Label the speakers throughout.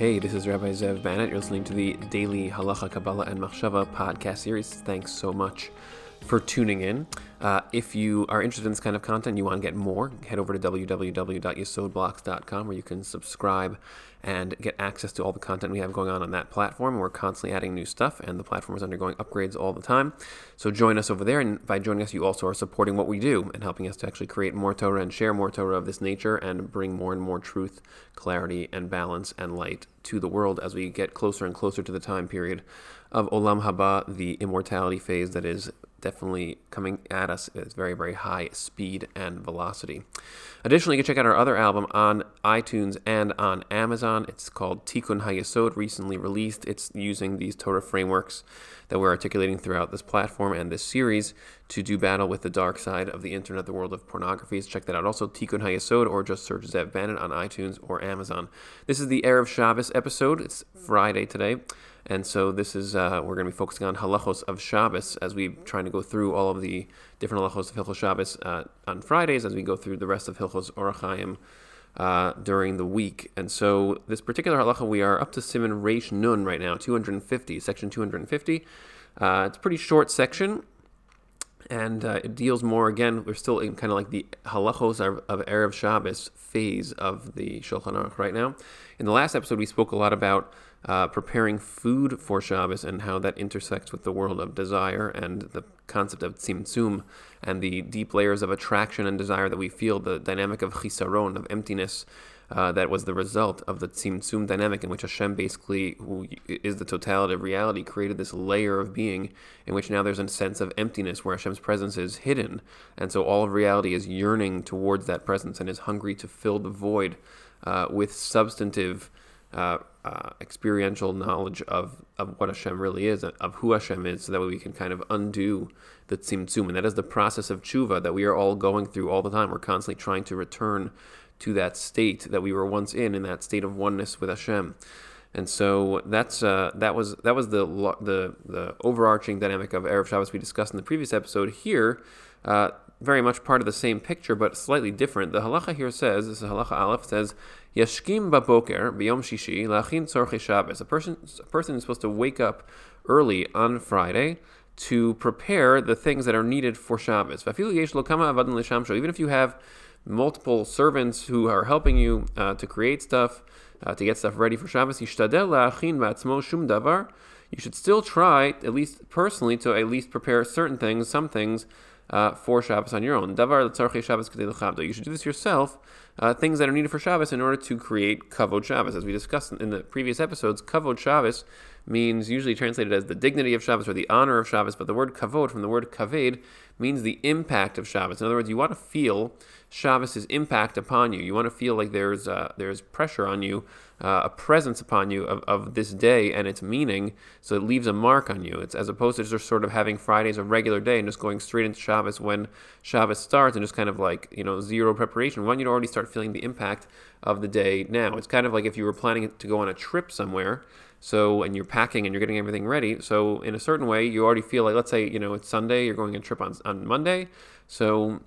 Speaker 1: Hey, this is Rabbi Zev Bannett. You're listening to the daily Halacha, Kabbalah, and Machshava podcast series. Thanks so much for tuning in. Uh, if you are interested in this kind of content, you want to get more, head over to www.yesodblocks.com where you can subscribe and get access to all the content we have going on on that platform. We're constantly adding new stuff, and the platform is undergoing upgrades all the time. So join us over there, and by joining us, you also are supporting what we do and helping us to actually create more Torah and share more Torah of this nature and bring more and more truth, clarity, and balance and light to the world as we get closer and closer to the time period of Olam Haba, the immortality phase that is definitely coming at us at very, very high speed and velocity. Additionally, you can check out our other album on iTunes and on Amazon. It's called Tikkun HaYesod, recently released. It's using these Torah frameworks that we're articulating throughout this platform and this series to do battle with the dark side of the internet, the world of pornography. So check that out. Also, Tikkun HaYesod, or just search Zev Bannett on iTunes or Amazon. This is the Erev Shabbos episode. It's Friday today. And so this is uh, we're going to be focusing on halachos of Shabbos as we trying to go through all of the different halachos of Hilchos Shabbos uh, on Fridays as we go through the rest of Hilchos Orach uh, during the week. And so this particular halacha we are up to Siman Reish Nun right now, 250, section 250. Uh, it's a pretty short section. And uh, it deals more again. We're still in kind of like the halachos of, of Erev Shabbos phase of the Shulchan Aruch right now. In the last episode, we spoke a lot about uh, preparing food for Shabbos and how that intersects with the world of desire and the concept of tzimtzum and the deep layers of attraction and desire that we feel, the dynamic of chisaron, of emptiness, uh, that was the result of the tzimtzum dynamic in which Hashem basically, who is the totality of reality, created this layer of being in which now there's a sense of emptiness where Hashem's presence is hidden. And so all of reality is yearning towards that presence and is hungry to fill the void uh, with substantive uh, uh, experiential knowledge of, of what Hashem really is, of who Hashem is, so that way we can kind of undo the tzimtzum. And that is the process of tshuva that we are all going through all the time. We're constantly trying to return to that state that we were once in, in that state of oneness with Hashem. And so that's uh, that was that was the the the overarching dynamic of erev Shabbos we discussed in the previous episode. Here, uh, very much part of the same picture, but slightly different. The halacha here says, this is halacha aleph, says, Yashkim baboker biyom shishi lachin tzorche Shabbos. A person, a person is supposed to wake up early on Friday to prepare the things that are needed for Shabbos. Even if you have multiple servants who are helping you uh, to create stuff, uh, to get stuff ready for Shabbos, you should still try, at least personally, to at least prepare certain things, some things, uh, for Shabbos on your own. Davar Shabbos You should do this yourself. Uh, things that are needed for Shabbos in order to create kavod Shabbos, as we discussed in the previous episodes. Kavod Shabbos means usually translated as the dignity of Shabbos or the honor of Shabbos, but the word kavod from the word kaved means the impact of Shabbos. In other words, you want to feel Shabbos' impact upon you. You want to feel like there's uh, there's pressure on you, uh, a presence upon you of, of this day and its meaning, so it leaves a mark on you. It's as opposed to just sort of having Fridays a regular day and just going straight into Shabbos when Shabbos starts and just kind of like you know zero preparation. One, you'd already start feeling the impact of the day now. It's kind of like if you were planning to go on a trip somewhere. So, and you're packing and you're getting everything ready. So, in a certain way, you already feel like, let's say, you know, it's Sunday, you're going on a trip on, on Monday. So,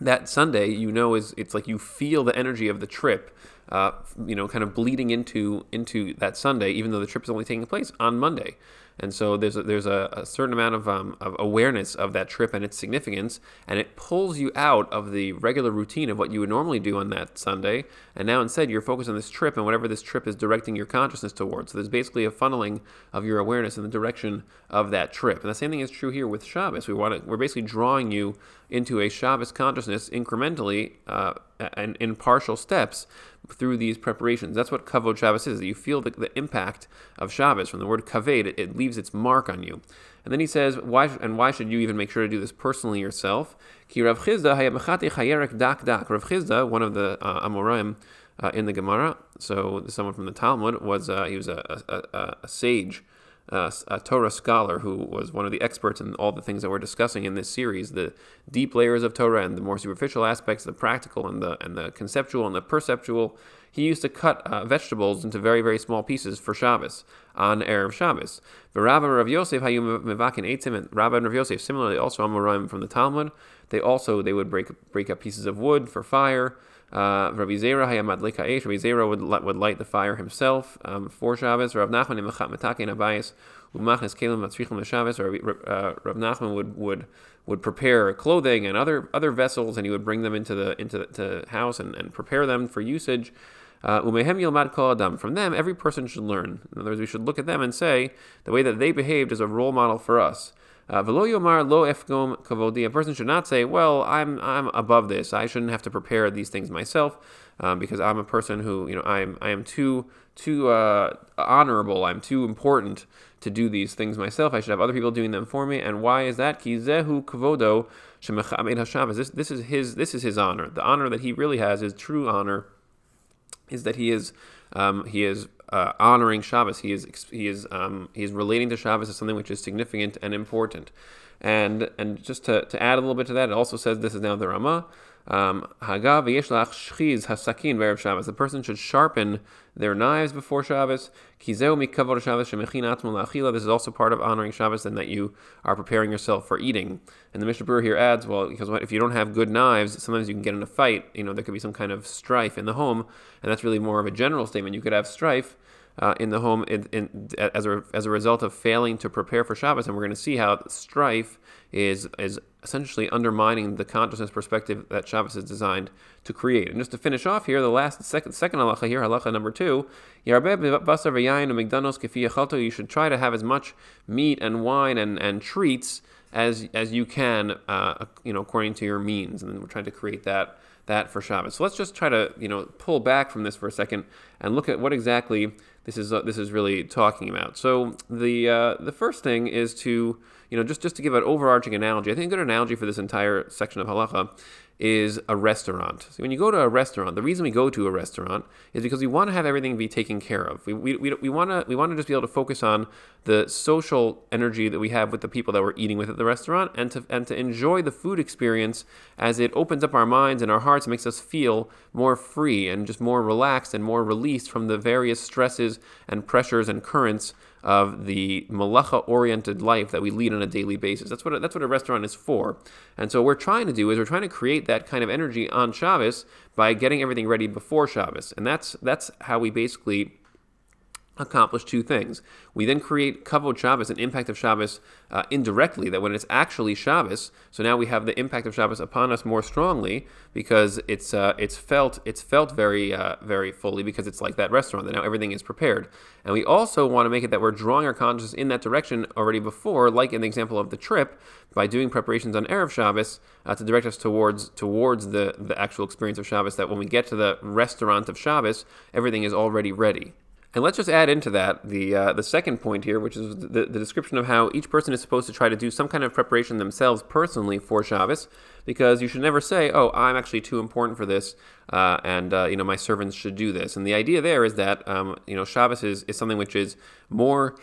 Speaker 1: that Sunday, you know, is it's like you feel the energy of the trip, uh, you know, kind of bleeding into into that Sunday, even though the trip is only taking place on Monday. And so there's a, there's a, a certain amount of, um, of awareness of that trip and its significance, and it pulls you out of the regular routine of what you would normally do on that Sunday. And now instead, you're focused on this trip and whatever this trip is directing your consciousness towards. So there's basically a funneling of your awareness in the direction of that trip. And the same thing is true here with Shabbos. We want to, we're basically drawing you into a Shabbos consciousness incrementally uh, and in partial steps through these preparations. That's what Kavod Shabbos is. You feel the, the impact of Shabbos from the word Kaved. It, it, leaves its mark on you. And then he says, why and why should you even make sure to do this personally yourself? Ki Rav Chisda dak dak. Rav Chisda, one of the uh, Amoraim uh, in the Gemara, so someone from the Talmud, was uh, he was a, a, a, a sage uh, a Torah scholar who was one of the experts in all the things that we're discussing in this series, the deep layers of Torah and the more superficial aspects, the practical and the and the conceptual and the perceptual. He used to cut uh, vegetables into very very small pieces for Shabbos on erev Shabbos. The Rabbi Rav Yosef Hayum Mevakin Eitzim and Rabbi and Rav Yosef similarly also Amoraim from the Talmud. They also they would break break up pieces of wood for fire. Uh, Rabbi Zera hayamad Rabbi Zera would would light the fire himself um, for Shabbos. Rav Nachman imachat abayis umachnes kelim matzrichim Shabbos. Uh, Rav Nachman would would would prepare clothing and other other vessels, and he would bring them into the into the house and, and prepare them for usage. Uh, umehem yilmad kol adam. From them, every person should learn. In other words, we should look at them and say the way that they behaved is a role model for us. Velo yomar lo efgom kavodi. A person should not say, "Well, I'm I'm above this. I shouldn't have to prepare these things myself um, because I'm a person who you know I'm I am too too uh, honorable. I'm too important to do these things myself. I should have other people doing them for me. And why is that? Ki zehu kavodo This this is his this is his honor. The honor that he really has, his true honor, is that he is um, he is uh, honoring Shabbos. He is he is um, he is relating to Shabbos as something which is significant and important. And and just to, to add a little bit to that, it also says this is now the Ramah. Um, hasakin Shabbos. The person should sharpen their knives before Shabbos. Kizeu mikavod Shabbos. This is also part of honoring Shabbos and that you are preparing yourself for eating. And the Mishnah Berurah here adds, well, because if you don't have good knives, sometimes you can get in a fight. You know, there could be some kind of strife in the home, and that's really more of a general statement. You could have strife uh, in the home in, in, as, a, as a result of failing to prepare for Shabbos. And we're going to see how strife is, is essentially undermining the consciousness perspective that Shabbos is designed to create. And just to finish off here, the last second second halacha here, halacha number two, you should try to have as much meat and wine and, and treats as as you can, uh, you know, according to your means. And we're trying to create that that for Shabbos. So let's just try to you know pull back from this for a second and look at what exactly this is uh, this is really talking about. So the uh, the first thing is to you know just just to give an overarching analogy. I think a good analogy for this entire section of halacha is a restaurant. So when you go to a restaurant, the reason we go to a restaurant is because we want to have everything be taken care of. We, we, we, we want to we want to just be able to focus on the social energy that we have with the people that we're eating with at the restaurant and to and to enjoy the food experience as it opens up our minds and our hearts and makes us feel more free and just more relaxed and more released from the various stresses and pressures and currents of the malacha oriented life that we lead on a daily basis. That's what a, that's what a restaurant is for. And so what we're trying to do is we're trying to create that kind of energy on Shabbos by getting everything ready before Shabbos. And that's that's how we basically accomplish two things. We then create kavod Shabbos, an impact of Shabbos uh, indirectly, that when it's actually Shabbos, so now we have the impact of Shabbos upon us more strongly because it's uh, it's felt it's felt very uh, very fully because it's like that restaurant that now everything is prepared, and we also want to make it that we're drawing our consciousness in that direction already before, like in the example of the trip, by doing preparations on erev Shabbos uh, to direct us towards towards the the actual experience of Shabbos. That when we get to the restaurant of Shabbos, everything is already ready. And let's just add into that the uh, the second point here, which is the, the description of how each person is supposed to try to do some kind of preparation themselves personally for Shabbos, because you should never say, "Oh, I'm actually too important for this, uh, and uh, you know my servants should do this." And the idea there is that um, you know Shabbos is, is something which is more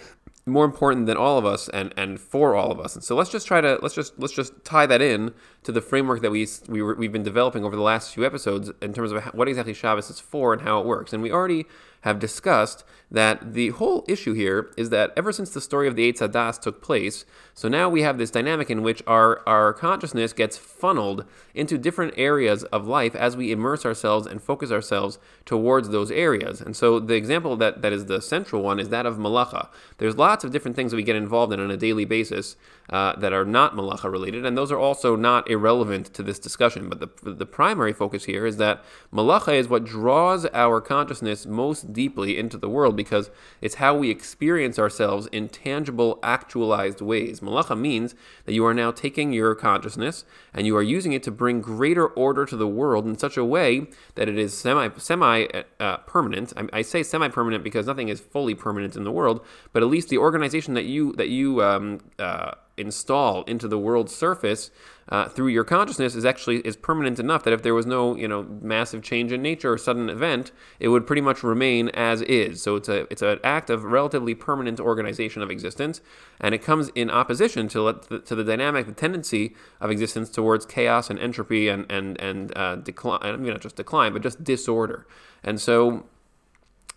Speaker 1: more important than all of us and and for all of us. And so let's just try to let's just let's just tie that in to the framework that we we were, we've been developing over the last few episodes in terms of what exactly Shabbos is for and how it works. And we already have discussed that the whole issue here is that ever since the story of the Eitz Hadas took place, so now we have this dynamic in which our, our consciousness gets funneled into different areas of life as we immerse ourselves and focus ourselves towards those areas. And so the example that, that is the central one is that of malacha. There's lots of different things that we get involved in on a daily basis uh, that are not malacha related, and those are also not irrelevant to this discussion. But the, the primary focus here is that malacha is what draws our consciousness most deeply into the world because it's how we experience ourselves in tangible, actualized ways. Malacha means that you are now taking your consciousness and you are using it to bring greater order to the world in such a way that it is semi semi uh, permanent. I, I, say semi permanent because nothing is fully permanent in the world, but at least the organization that you that you um, uh, install into the world's surface uh, through your consciousness is actually is permanent enough that if there was no you know massive change in nature or sudden event, it would pretty much remain as is. So it's a it's an act of relatively permanent organization of existence, and it comes in opposition to the, to the dynamic the tendency of existence towards chaos and entropy and and and uh, decline. I mean not just decline, but just disorder. And so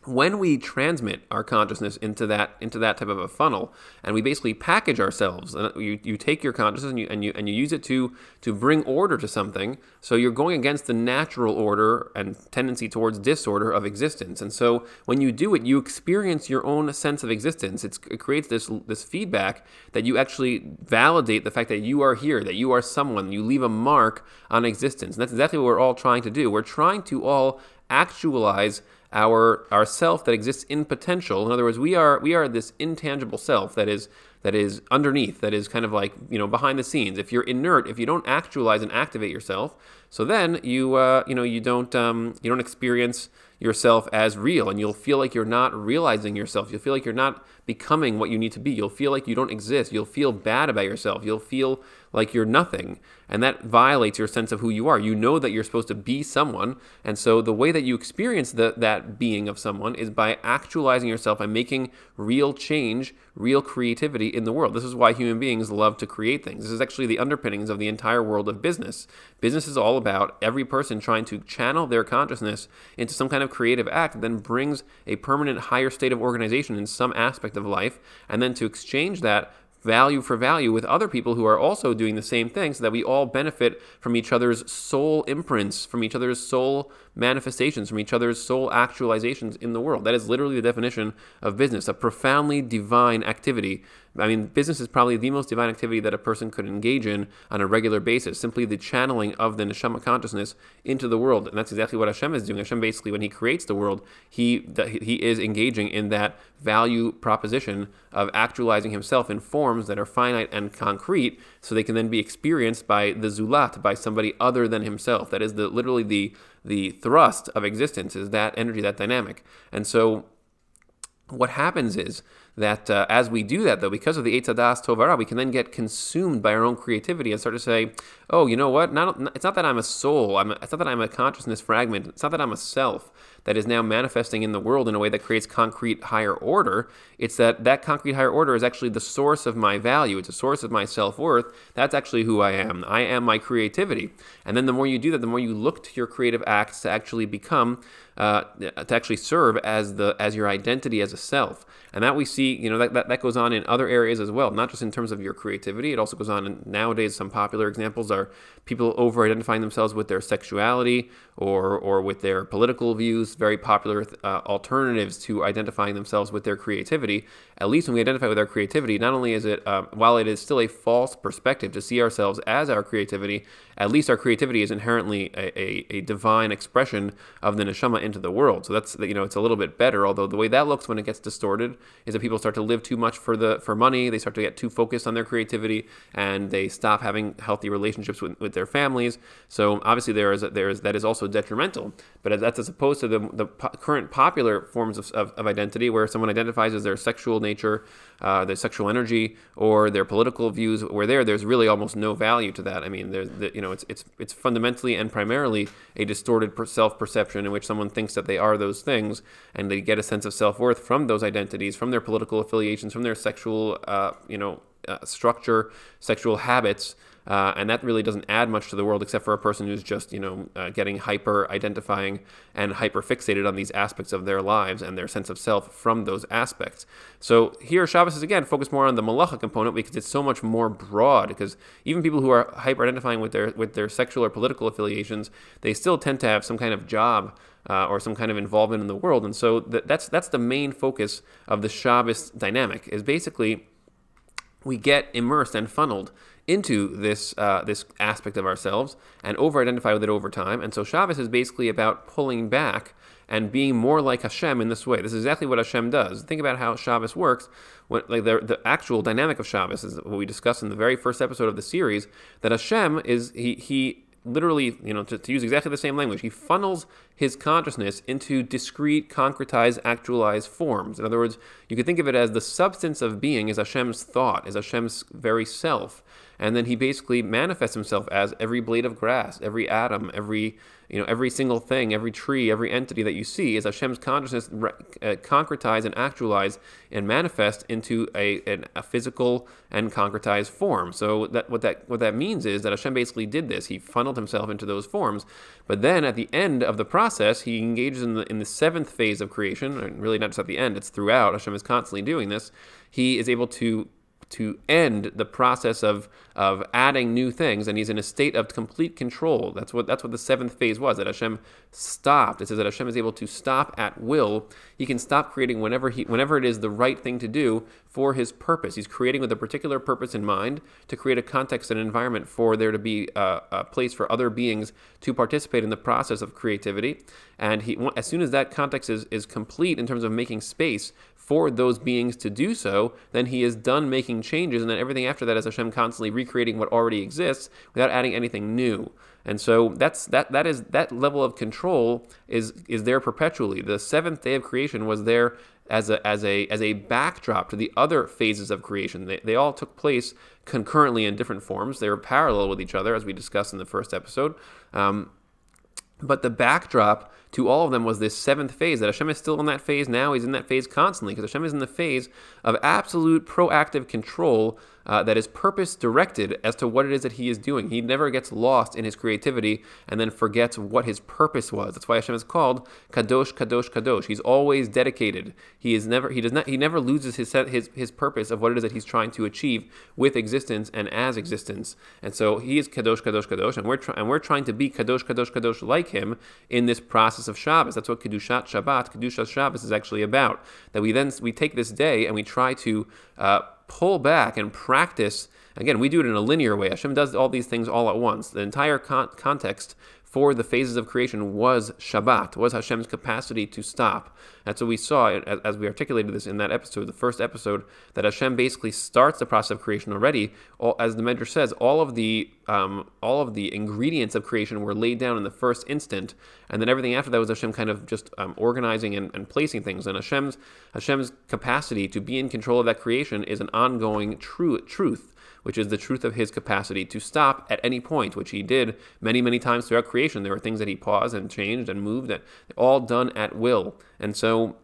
Speaker 1: when we transmit our consciousness into that into that type of a funnel and we basically package ourselves and you, you take your consciousness and you, and you and you use it to to bring order to something so you're going against the natural order and tendency towards disorder of existence. And so when you do it you experience your own sense of existence. It's, it creates this this feedback that you actually validate the fact that you are here that you are someone. You leave a mark on existence. And that's exactly what we're all trying to do. We're trying to all actualize our our self that exists in potential. In other words, we are we are this intangible self that is that is underneath, that is kind of like you know behind the scenes. If you're inert, if you don't actualize and activate yourself, so then you uh, you know you don't um, you don't experience yourself as real, and you'll feel like you're not realizing yourself. You'll feel like you're not becoming what you need to be. You'll feel like you don't exist. You'll feel bad about yourself. You'll feel like you're nothing. And that violates your sense of who you are. You know that you're supposed to be someone. And so the way that you experience the, that being of someone is by actualizing yourself, by making real change, real creativity in the world. This is why human beings love to create things. This is actually the underpinnings of the entire world of business. Business is all about every person trying to channel their consciousness into some kind of creative act that then brings a permanent higher state of organization in some aspect of life, and then to exchange that value for value with other people who are also doing the same thing so that we all benefit from each other's soul imprints, from each other's soul manifestations, from each other's soul actualizations in the world. That is literally the definition of business, a profoundly divine activity. I mean, business is probably the most divine activity that a person could engage in on a regular basis, simply the channeling of the neshama consciousness into the world. And that's exactly what Hashem is doing. Hashem basically, when he creates the world, he, he is engaging in that value proposition of actualizing himself in forms that are finite and concrete so they can then be experienced by the zulat, by somebody other than himself. That is the literally the the thrust of existence is that energy, that dynamic. And so what happens is that uh, as we do that, though, because of the Eitzadas Tovara, we can then get consumed by our own creativity and start to say, oh, you know what? Not, it's not that I'm a soul. I'm a, it's not that I'm a consciousness fragment. It's not that I'm a self that is now manifesting in the world in a way that creates concrete higher order. It's that that concrete higher order is actually the source of my value. It's a source of my self worth. That's actually who I am. I am my creativity. And then the more you do that, the more you look to your creative acts to actually become, uh, to actually serve as the as your identity as a self. And that we see, you know, that, that, that goes on in other areas as well, not just in terms of your creativity. It also goes on in, nowadays. Some popular examples are people over identifying themselves with their sexuality or, or with their political views, very popular uh, alternatives to identifying themselves with their creativity. At least when we identify with our creativity, not only is it, uh, while it is still a false perspective to see ourselves as our creativity, at least our creativity is inherently a, a, a divine expression of the neshama into the world. So that's, you know, it's a little bit better, although the way that looks when it gets distorted is that people start to live too much for the for money, they start to get too focused on their creativity, and they stop having healthy relationships with, with their families. So obviously there is, there is that is also detrimental. But that's as opposed to the, the po- current popular forms of, of, of, identity, where someone identifies as their sexual nature, uh, their sexual energy, or their political views. Where there, there's really almost no value to that. I mean, the, you know, it's it's it's fundamentally and primarily a distorted self perception in which someone thinks that they are those things, and they get a sense of self worth from those identities, from their political affiliations, from their sexual, uh, you know, uh, structure, sexual habits. Uh, and that really doesn't add much to the world except for a person who's just, you know, uh, getting hyper identifying and hyper fixated on these aspects of their lives and their sense of self from those aspects. So here, Shabbos is again focused more on the malacha component because it's so much more broad. Because even people who are hyper identifying with their with their sexual or political affiliations, they still tend to have some kind of job uh, or some kind of involvement in the world. And so th- that's that's the main focus of the Shabbos dynamic is basically we get immersed and funneled into this uh, this aspect of ourselves and over identify with it over time. And so Shabbos is basically about pulling back and being more like Hashem in this way. This is exactly what Hashem does. Think about how Shabbos works. When, like the, the actual dynamic of Shabbos is what we discussed in the very first episode of the series. That Hashem is he he literally, you know, to, to, use exactly the same language, he funnels his consciousness into discrete, concretized, actualized forms. In other words, you could think of it as the substance of being is Hashem's thought, is Hashem's very self. And then he basically manifests himself as every blade of grass, every atom, every you know, every single thing, every tree, every entity that you see is Hashem's consciousness uh, concretized and actualized and manifest into a, an, a physical and concretized form. So that what that what that means is that Hashem basically did this. He funneled himself into those forms, but then at the end of the process, he engages in the in the seventh phase of creation, and really not just at the end; it's throughout. Hashem is constantly doing this. He is able to to end the process of of adding new things, and he's in a state of complete control. That's what that's what the seventh phase was. That Hashem stopped. It says that Hashem is able to stop at will. He can stop creating whenever he whenever it is the right thing to do for his purpose. He's creating with a particular purpose in mind to create a context and environment for there to be a, a place for other beings to participate in the process of creativity. And he, as soon as that context is, is complete in terms of making space for those beings to do so, then he is done making changes, and then everything after that is Hashem constantly recreating what already exists without adding anything new. And so that's that that is that level of control is is there perpetually. The seventh day of creation was there as a as a as a backdrop to the other phases of creation. They, they all took place concurrently in different forms. They were parallel with each other, as we discussed in the first episode. Um, but the backdrop to all of them was this seventh phase that Hashem is still in that phase now. He's in that phase constantly because Hashem is in the phase of absolute proactive control uh, that is purpose directed as to what it is that he is doing. He never gets lost in his creativity and then forgets what his purpose was. That's why Hashem is called Kadosh, Kadosh, Kadosh. He's always dedicated. He is never he does not he never loses his his his purpose of what it is that he's trying to achieve with existence and as existence. And so he is Kadosh, Kadosh, Kadosh, and we're try, and we're trying to be Kadosh, Kadosh, Kadosh like him in this process of Shabbos. That's what Kedushat Shabbat, Kedushat Shabbos is actually about. That we then we take this day and we try to uh, pull back and practice. Again, we do it in a linear way. Hashem does all these things all at once. The entire con- context for the phases of creation was Shabbat, was Hashem's capacity to stop. And so we saw, as we articulated this in that episode, the first episode, that Hashem basically starts the process of creation already. All, as the Medrash says, all of the um, all of the ingredients of creation were laid down in the first instant, and then everything after that was Hashem kind of just um, organizing and, and placing things. And Hashem's Hashem's capacity to be in control of that creation is an ongoing true truth which is the truth of his capacity to stop at any point, which he did many, many times throughout creation. There were things that he paused and changed and moved, and all done at will. And so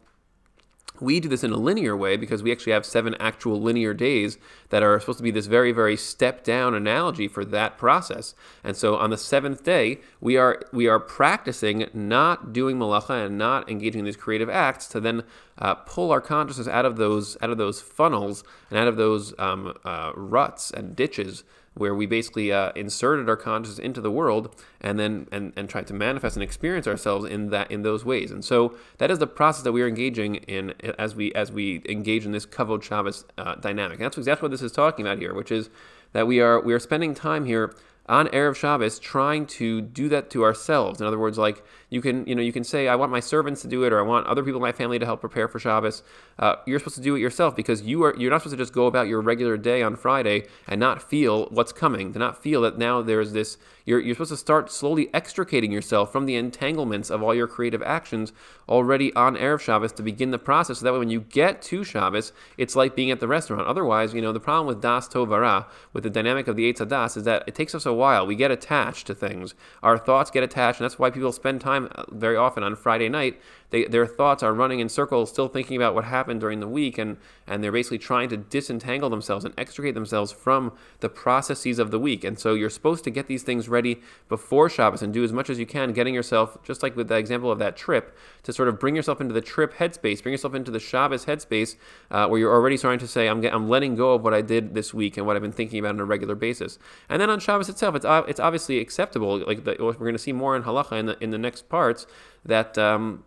Speaker 1: we do this in a linear way because we actually have seven actual linear days that are supposed to be this very, very step down analogy for that process. And so on the seventh day, we are we are practicing not doing malacha and not engaging in these creative acts to then uh, pull our consciousness out of those out of those funnels and out of those um, uh, ruts and ditches where we basically uh, inserted our consciousness into the world and then and, and tried to manifest and experience ourselves in that in those ways. And so that is the process that we are engaging in as we as we engage in this kavod Shabbos uh, dynamic. And that's exactly what this is talking about here, which is that we are we are spending time here on Erev Shabbos trying to do that to ourselves. In other words, like you can, you know, you can say, I want my servants to do it, or I want other people in my family to help prepare for Shabbos. Uh, you're supposed to do it yourself because you are, you're not supposed to just go about your regular day on Friday and not feel what's coming, to not feel that now there's this, you're, you're supposed to start slowly extricating yourself from the entanglements of all your creative actions already on Erev Shabbos to begin the process. So that way when you get to Shabbos, it's like being at the restaurant. Otherwise, you know, the problem with Das Tovara, with the dynamic of the Eitz Das, is that it takes us a while. We get attached to things. Our thoughts get attached, and that's why people spend time very often on Friday night they, their thoughts are running in circles, still thinking about what happened during the week, and, and they're basically trying to disentangle themselves and extricate themselves from the processes of the week. And so you're supposed to get these things ready before Shabbos and do as much as you can, getting yourself, just like with the example of that trip, to sort of bring yourself into the trip headspace, bring yourself into the Shabbos headspace, uh, where you're already starting to say, I'm, I'm letting go of what I did this week and what I've been thinking about on a regular basis. And then on Shabbos itself, it's, it's obviously acceptable. Like the, we're going to see more in halacha in the, in the next parts that. Um,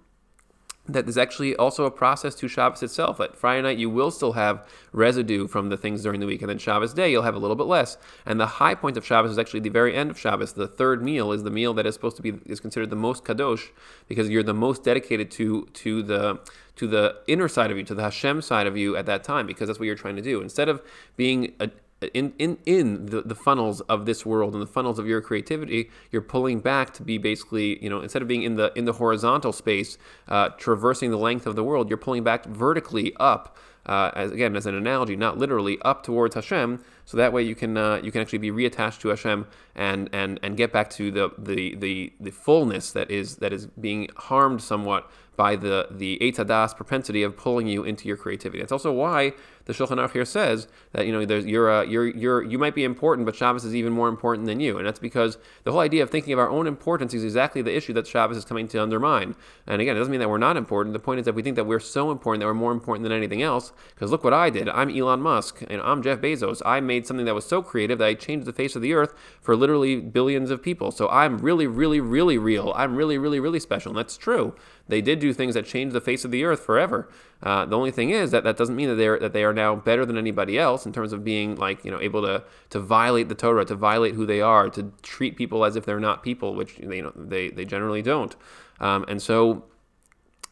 Speaker 1: that there's actually also a process to Shabbos itself. At Friday night, you will still have residue from the things during the week, and then Shabbos day, you'll have a little bit less. And the high point of Shabbos is actually the very end of Shabbos. The third meal is the meal that is supposed to be is considered the most kadosh because you're the most dedicated to to the to the inner side of you, to the Hashem side of you at that time, because that's what you're trying to do. Instead of being a, in in in the, the funnels of this world and the funnels of your creativity you're pulling back to be basically you know instead of being in the in the horizontal space uh, traversing the length of the world you're pulling back vertically up uh, as again as an analogy, not literally, up towards Hashem. So that way you can uh, you can actually be reattached to Hashem and and and get back to the the the the fullness that is that is being harmed somewhat by the the etadas propensity of pulling you into your creativity. It's also why the Shulchan Aruch here says that you know you're uh, you're you're you might be important, but Shabbos is even more important than you, and that's because the whole idea of thinking of our own importance is exactly the issue that Shabbos is coming to undermine. And again, it doesn't mean that we're not important. The point is that we think that we're so important that we're more important than anything else. Because look what I did. I'm Elon Musk, and I'm Jeff Bezos. I made something that was so creative that I changed the face of the earth for literally billions of people. So I'm really, really, really real. I'm really, really, really special, and that's true. They did do things that changed the face of the earth forever. Uh, the only thing is that that doesn't mean that they're that they are now better than anybody else in terms of being like you know able to to violate the Torah, to violate who they are, to treat people as if they're not people, which you know they they generally don't. Um, and so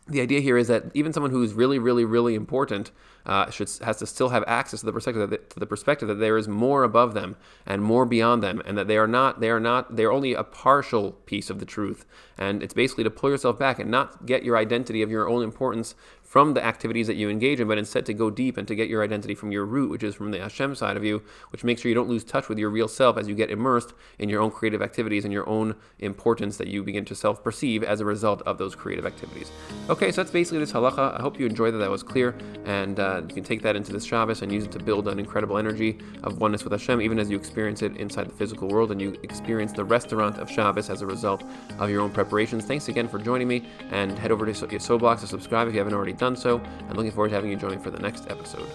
Speaker 1: the idea here is that even someone who is really, really, really important uh, should has to still have access to the perspective that, to the perspective that there is more above them and more beyond them, and that they are not they are not they are only a partial piece of the truth. And it's basically to pull yourself back and not get your identity of your own importance from the activities that you engage in, but instead to go deep and to get your identity from your root, which is from the Hashem side of you, which makes sure you don't lose touch with your real self as you get immersed in your own creative activities and your own importance that you begin to self perceive as a result of those creative activities. Okay, so that's basically this halacha. I hope you enjoyed that. That was clear. And uh, you can take that into this Shabbos and use it to build an incredible energy of oneness with Hashem, even as you experience it inside the physical world and you experience the restaurant of Shabbos as a result of your own preparations. Thanks again for joining me, and head over to Soblogs to subscribe if you haven't already done so, and looking forward to having you join me for the next episode.